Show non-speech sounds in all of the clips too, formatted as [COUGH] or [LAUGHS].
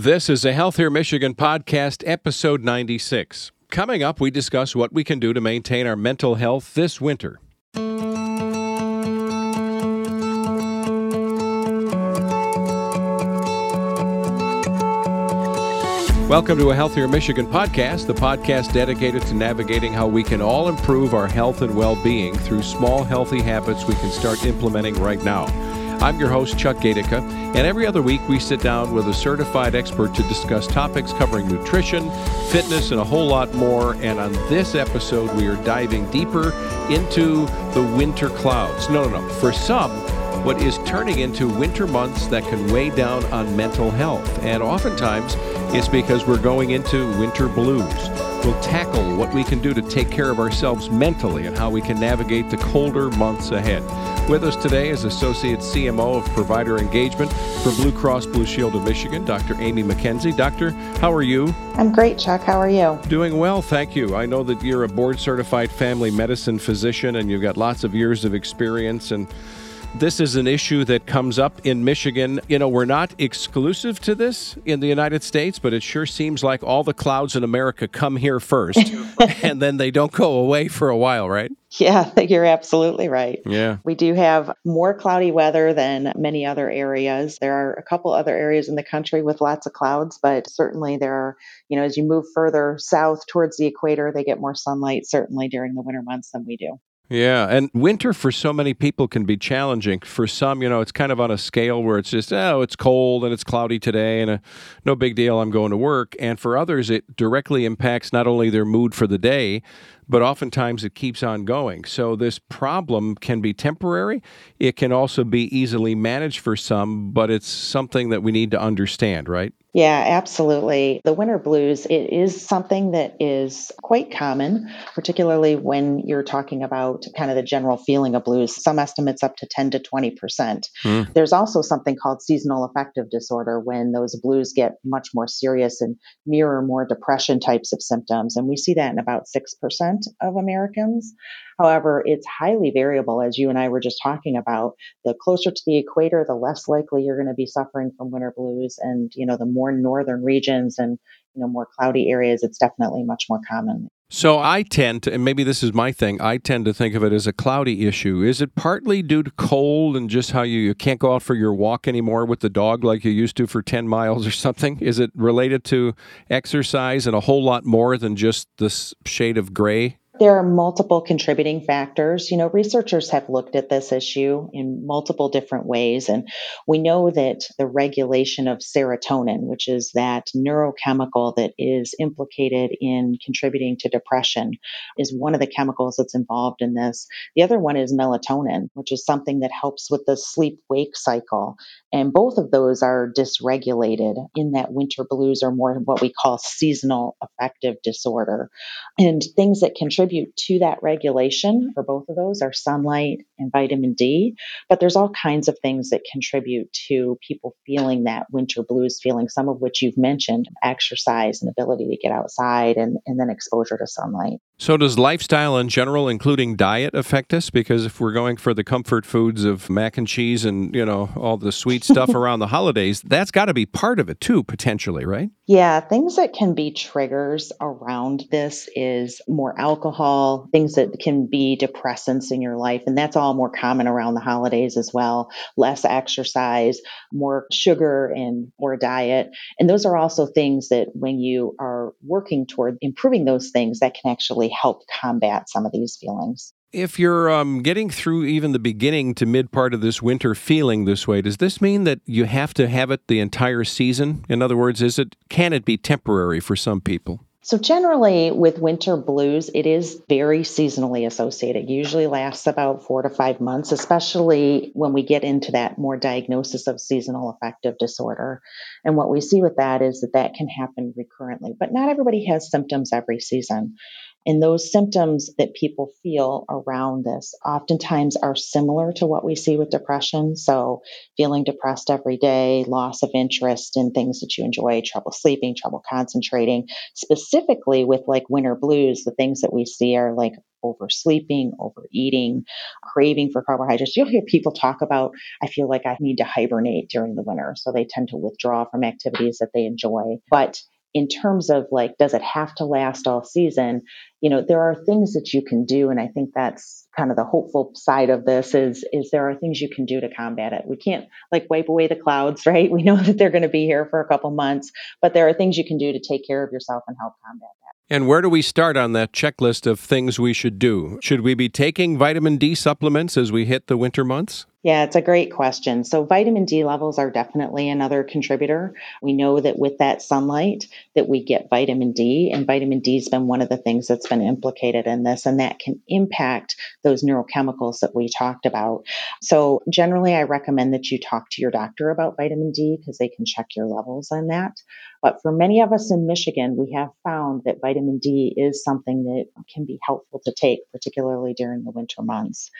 This is a Healthier Michigan podcast, episode 96. Coming up, we discuss what we can do to maintain our mental health this winter. Welcome to a Healthier Michigan podcast, the podcast dedicated to navigating how we can all improve our health and well being through small, healthy habits we can start implementing right now. I'm your host, Chuck Gaidica, and every other week we sit down with a certified expert to discuss topics covering nutrition, fitness, and a whole lot more. And on this episode, we are diving deeper into the winter clouds. No, no, no. For some, what is turning into winter months that can weigh down on mental health. And oftentimes, it's because we're going into winter blues. We'll tackle what we can do to take care of ourselves mentally and how we can navigate the colder months ahead. With us today is Associate CMO of Provider Engagement for Blue Cross Blue Shield of Michigan, Dr. Amy McKenzie. Doctor, how are you? I'm great, Chuck. How are you? Doing well, thank you. I know that you're a board certified family medicine physician and you've got lots of years of experience and this is an issue that comes up in Michigan. You know, we're not exclusive to this in the United States, but it sure seems like all the clouds in America come here first [LAUGHS] and then they don't go away for a while, right? Yeah, [LAUGHS] you're absolutely right. Yeah. We do have more cloudy weather than many other areas. There are a couple other areas in the country with lots of clouds, but certainly there are, you know, as you move further south towards the equator, they get more sunlight certainly during the winter months than we do. Yeah, and winter for so many people can be challenging. For some, you know, it's kind of on a scale where it's just, oh, it's cold and it's cloudy today and a, uh, no big deal, I'm going to work. And for others, it directly impacts not only their mood for the day, but oftentimes it keeps on going. So this problem can be temporary. It can also be easily managed for some, but it's something that we need to understand, right? Yeah, absolutely. The winter blues, it is something that is quite common, particularly when you're talking about kind of the general feeling of blues. Some estimates up to 10 to 20%. Mm. There's also something called seasonal affective disorder when those blues get much more serious and mirror more depression types of symptoms. And we see that in about 6% of Americans. However, it's highly variable, as you and I were just talking about. The closer to the equator, the less likely you're going to be suffering from winter blues. And, you know, the more northern regions and, you know, more cloudy areas, it's definitely much more common. So I tend to, and maybe this is my thing, I tend to think of it as a cloudy issue. Is it partly due to cold and just how you, you can't go out for your walk anymore with the dog like you used to for 10 miles or something? Is it related to exercise and a whole lot more than just this shade of gray? There are multiple contributing factors. You know, researchers have looked at this issue in multiple different ways, and we know that the regulation of serotonin, which is that neurochemical that is implicated in contributing to depression, is one of the chemicals that's involved in this. The other one is melatonin, which is something that helps with the sleep wake cycle. And both of those are dysregulated in that winter blues or more what we call seasonal affective disorder. And things that contribute contribute to that regulation for both of those are sunlight and vitamin D. But there's all kinds of things that contribute to people feeling that winter blues feeling, some of which you've mentioned exercise and ability to get outside and, and then exposure to sunlight. So, does lifestyle in general, including diet, affect us? Because if we're going for the comfort foods of mac and cheese and, you know, all the sweet [LAUGHS] stuff around the holidays, that's got to be part of it too, potentially, right? Yeah, things that can be triggers around this is more alcohol, things that can be depressants in your life. And that's all more common around the holidays as well. Less exercise, more sugar and more diet. And those are also things that when you are working toward improving those things, that can actually help combat some of these feelings. If you're um, getting through even the beginning to mid part of this winter feeling this way, does this mean that you have to have it the entire season? In other words, is it can it be temporary for some people? So, generally, with winter blues, it is very seasonally associated. Usually lasts about four to five months, especially when we get into that more diagnosis of seasonal affective disorder. And what we see with that is that that can happen recurrently, but not everybody has symptoms every season. And those symptoms that people feel around this oftentimes are similar to what we see with depression. So, feeling depressed every day, loss of interest in things that you enjoy, trouble sleeping, trouble concentrating. Specifically, with like winter blues, the things that we see are like oversleeping, overeating, craving for carbohydrates. You'll hear people talk about, I feel like I need to hibernate during the winter. So they tend to withdraw from activities that they enjoy. But in terms of like, does it have to last all season? You know, there are things that you can do. And I think that's kind of the hopeful side of this is, is there are things you can do to combat it. We can't like wipe away the clouds, [LAUGHS] right? We know that they're going to be here for a couple months, but there are things you can do to take care of yourself and help combat that. And where do we start on that checklist of things we should do? Should we be taking vitamin D supplements as we hit the winter months? Yeah, it's a great question. So vitamin D levels are definitely another contributor. We know that with that sunlight that we get vitamin D and vitamin D has been one of the things that's been implicated in this and that can impact those neurochemicals that we talked about. So generally I recommend that you talk to your doctor about vitamin D because they can check your levels on that. But for many of us in Michigan, we have found that vitamin D is something that can be helpful to take, particularly during the winter months.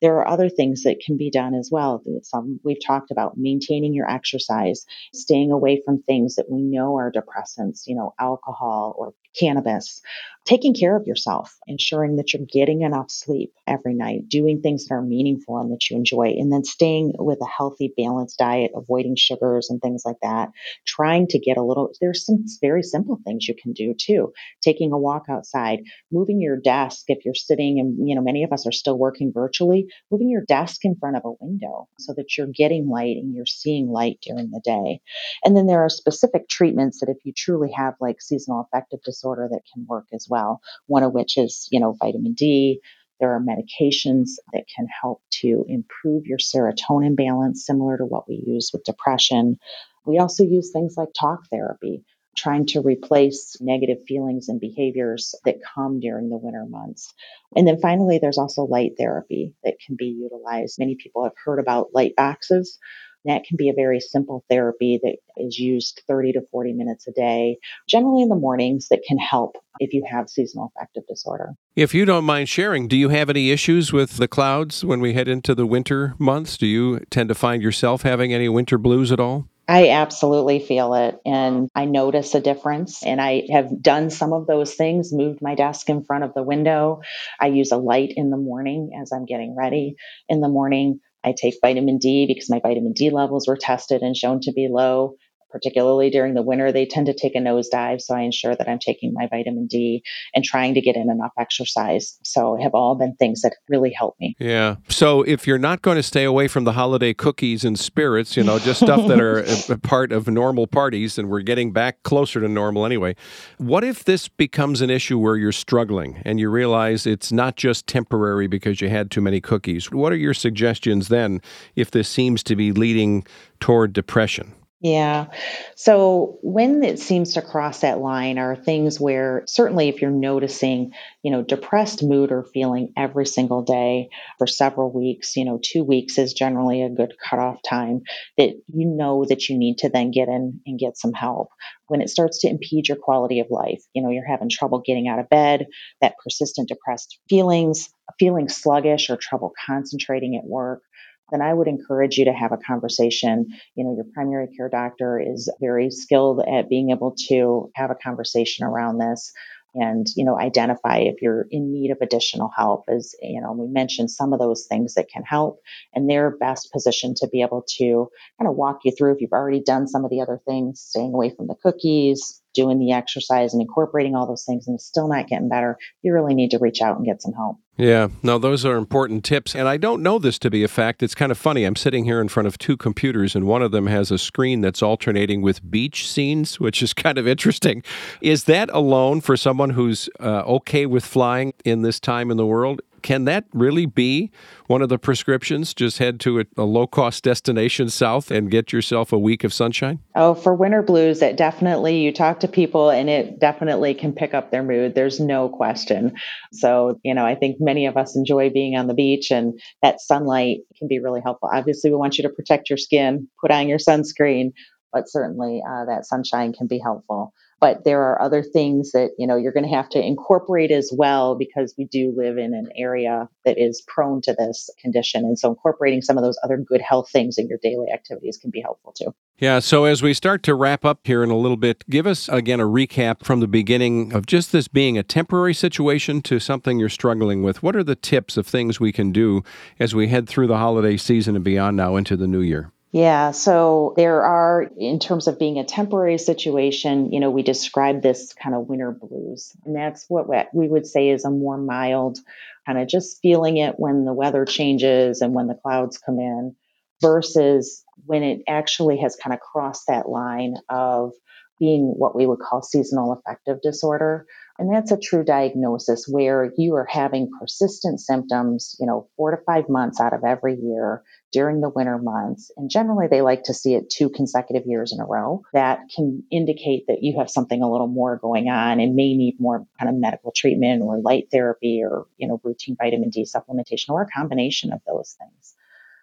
There are other things that can be done as well. Some we've talked about maintaining your exercise, staying away from things that we know are depressants, you know, alcohol or cannabis, taking care of yourself, ensuring that you're getting enough sleep every night, doing things that are meaningful and that you enjoy, and then staying with a healthy, balanced diet, avoiding sugars and things like that. Trying to get a little, there's some very simple things you can do too. Taking a walk outside, moving your desk if you're sitting, and you know, many of us are still working virtually, moving your desk in front of a window so that you're getting light and you're seeing light during the day. And then there are specific treatments that if you truly have like seasonal affective disorder that can work as well. One of which is, you know, vitamin D. There are medications that can help to improve your serotonin balance, similar to what we use with depression. We also use things like talk therapy, trying to replace negative feelings and behaviors that come during the winter months. And then finally, there's also light therapy that can be utilized. Many people have heard about light boxes. That can be a very simple therapy that is used 30 to 40 minutes a day, generally in the mornings, that can help if you have seasonal affective disorder. If you don't mind sharing, do you have any issues with the clouds when we head into the winter months? Do you tend to find yourself having any winter blues at all? I absolutely feel it. And I notice a difference. And I have done some of those things, moved my desk in front of the window. I use a light in the morning as I'm getting ready in the morning. I take vitamin D because my vitamin D levels were tested and shown to be low particularly during the winter, they tend to take a nosedive. So I ensure that I'm taking my vitamin D and trying to get in enough exercise. So have all been things that really help me. Yeah. So if you're not going to stay away from the holiday cookies and spirits, you know, just stuff that are [LAUGHS] a, a part of normal parties, and we're getting back closer to normal anyway, what if this becomes an issue where you're struggling and you realize it's not just temporary because you had too many cookies? What are your suggestions then if this seems to be leading toward depression? Yeah. So when it seems to cross that line are things where certainly if you're noticing, you know, depressed mood or feeling every single day for several weeks, you know, two weeks is generally a good cutoff time that you know that you need to then get in and get some help. When it starts to impede your quality of life, you know, you're having trouble getting out of bed, that persistent depressed feelings, feeling sluggish or trouble concentrating at work, then I would encourage you to have a conversation. You know, your primary care doctor is very skilled at being able to have a conversation around this and you know identify if you're in need of additional help as you know we mentioned some of those things that can help and they're best positioned to be able to kind of walk you through if you've already done some of the other things staying away from the cookies doing the exercise and incorporating all those things and still not getting better you really need to reach out and get some help yeah, no, those are important tips. And I don't know this to be a fact. It's kind of funny. I'm sitting here in front of two computers, and one of them has a screen that's alternating with beach scenes, which is [LAUGHS] kind of interesting. Is that alone for someone who's uh, okay with flying in this time in the world? Can that really be one of the prescriptions? Just head to a, a low cost destination south and get yourself a week of sunshine? Oh, for winter blues, it definitely, you talk to people and it definitely can pick up their mood. There's no question. So, you know, I think many of us enjoy being on the beach and that sunlight can be really helpful. Obviously, we want you to protect your skin, put on your sunscreen, but certainly uh, that sunshine can be helpful. But there are other things that you know you're going to have to incorporate as well because we do live in an area that is prone to this condition, and so incorporating some of those other good health things in your daily activities can be helpful too. Yeah. So as we start to wrap up here in a little bit, give us again a recap from the beginning of just this being a temporary situation to something you're struggling with. What are the tips of things we can do as we head through the holiday season and beyond now into the new year? Yeah, so there are, in terms of being a temporary situation, you know, we describe this kind of winter blues. And that's what we would say is a more mild kind of just feeling it when the weather changes and when the clouds come in versus when it actually has kind of crossed that line of being what we would call seasonal affective disorder. And that's a true diagnosis where you are having persistent symptoms, you know, four to five months out of every year during the winter months. And generally, they like to see it two consecutive years in a row. That can indicate that you have something a little more going on and may need more kind of medical treatment or light therapy or, you know, routine vitamin D supplementation or a combination of those things.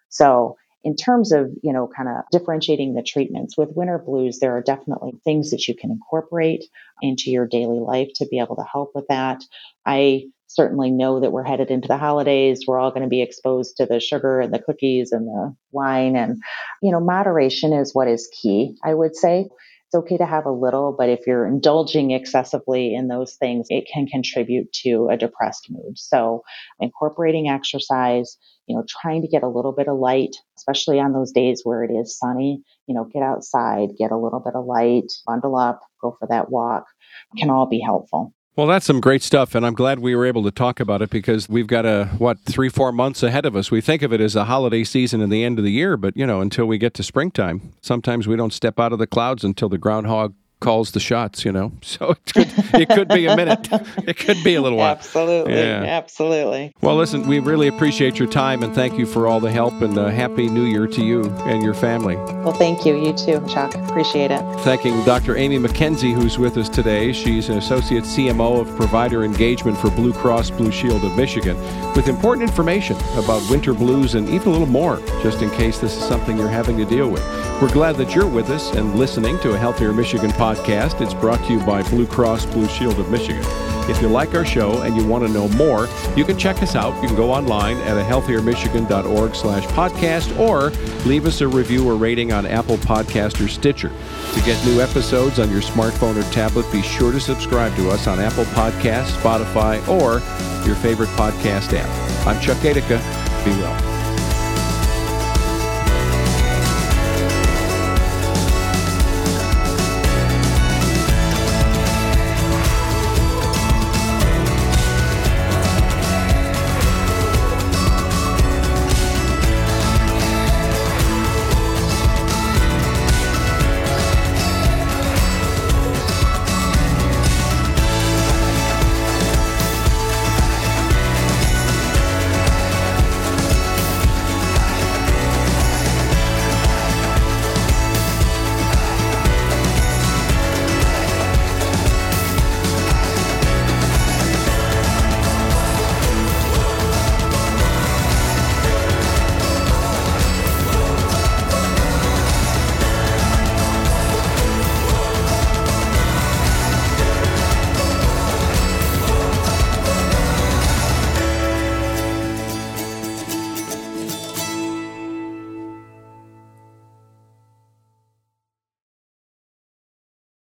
So in terms of, you know, kind of differentiating the treatments with winter blues, there are definitely things that you can incorporate into your daily life to be able to help with that. I certainly know that we're headed into the holidays. We're all going to be exposed to the sugar and the cookies and the wine. And, you know, moderation is what is key, I would say. It's okay to have a little, but if you're indulging excessively in those things, it can contribute to a depressed mood. So incorporating exercise, you know, trying to get a little bit of light, especially on those days where it is sunny, you know, get outside, get a little bit of light, bundle up, go for that walk can all be helpful. Well, that's some great stuff, and I'm glad we were able to talk about it because we've got a what three, four months ahead of us. We think of it as a holiday season and the end of the year, but you know, until we get to springtime, sometimes we don't step out of the clouds until the groundhog calls the shots, you know. [LAUGHS] So it could, it could be a minute. [LAUGHS] It could be a little while. Absolutely. Yeah. Absolutely. Well, listen, we really appreciate your time and thank you for all the help and uh, happy new year to you and your family. Well, thank you. You too, Chuck. Appreciate it. Thanking Dr. Amy McKenzie, who's with us today. She's an associate CMO of provider engagement for Blue Cross Blue Shield of Michigan with important information about winter blues and even a little more, just in case this is something you're having to deal with. We're glad that you're with us and listening to a Healthier Michigan podcast. It's brought to you by Blue Cross Blue Shield of Michigan. If you like our show and you want to know more, you can check us out. You can go online at ahealthiermichigan.org slash podcast or leave us a review or rating on Apple Podcast or Stitcher. To get new episodes on your smartphone or tablet, be sure to subscribe to us on Apple Podcasts, Spotify, or your favorite podcast app. I'm Chuck well.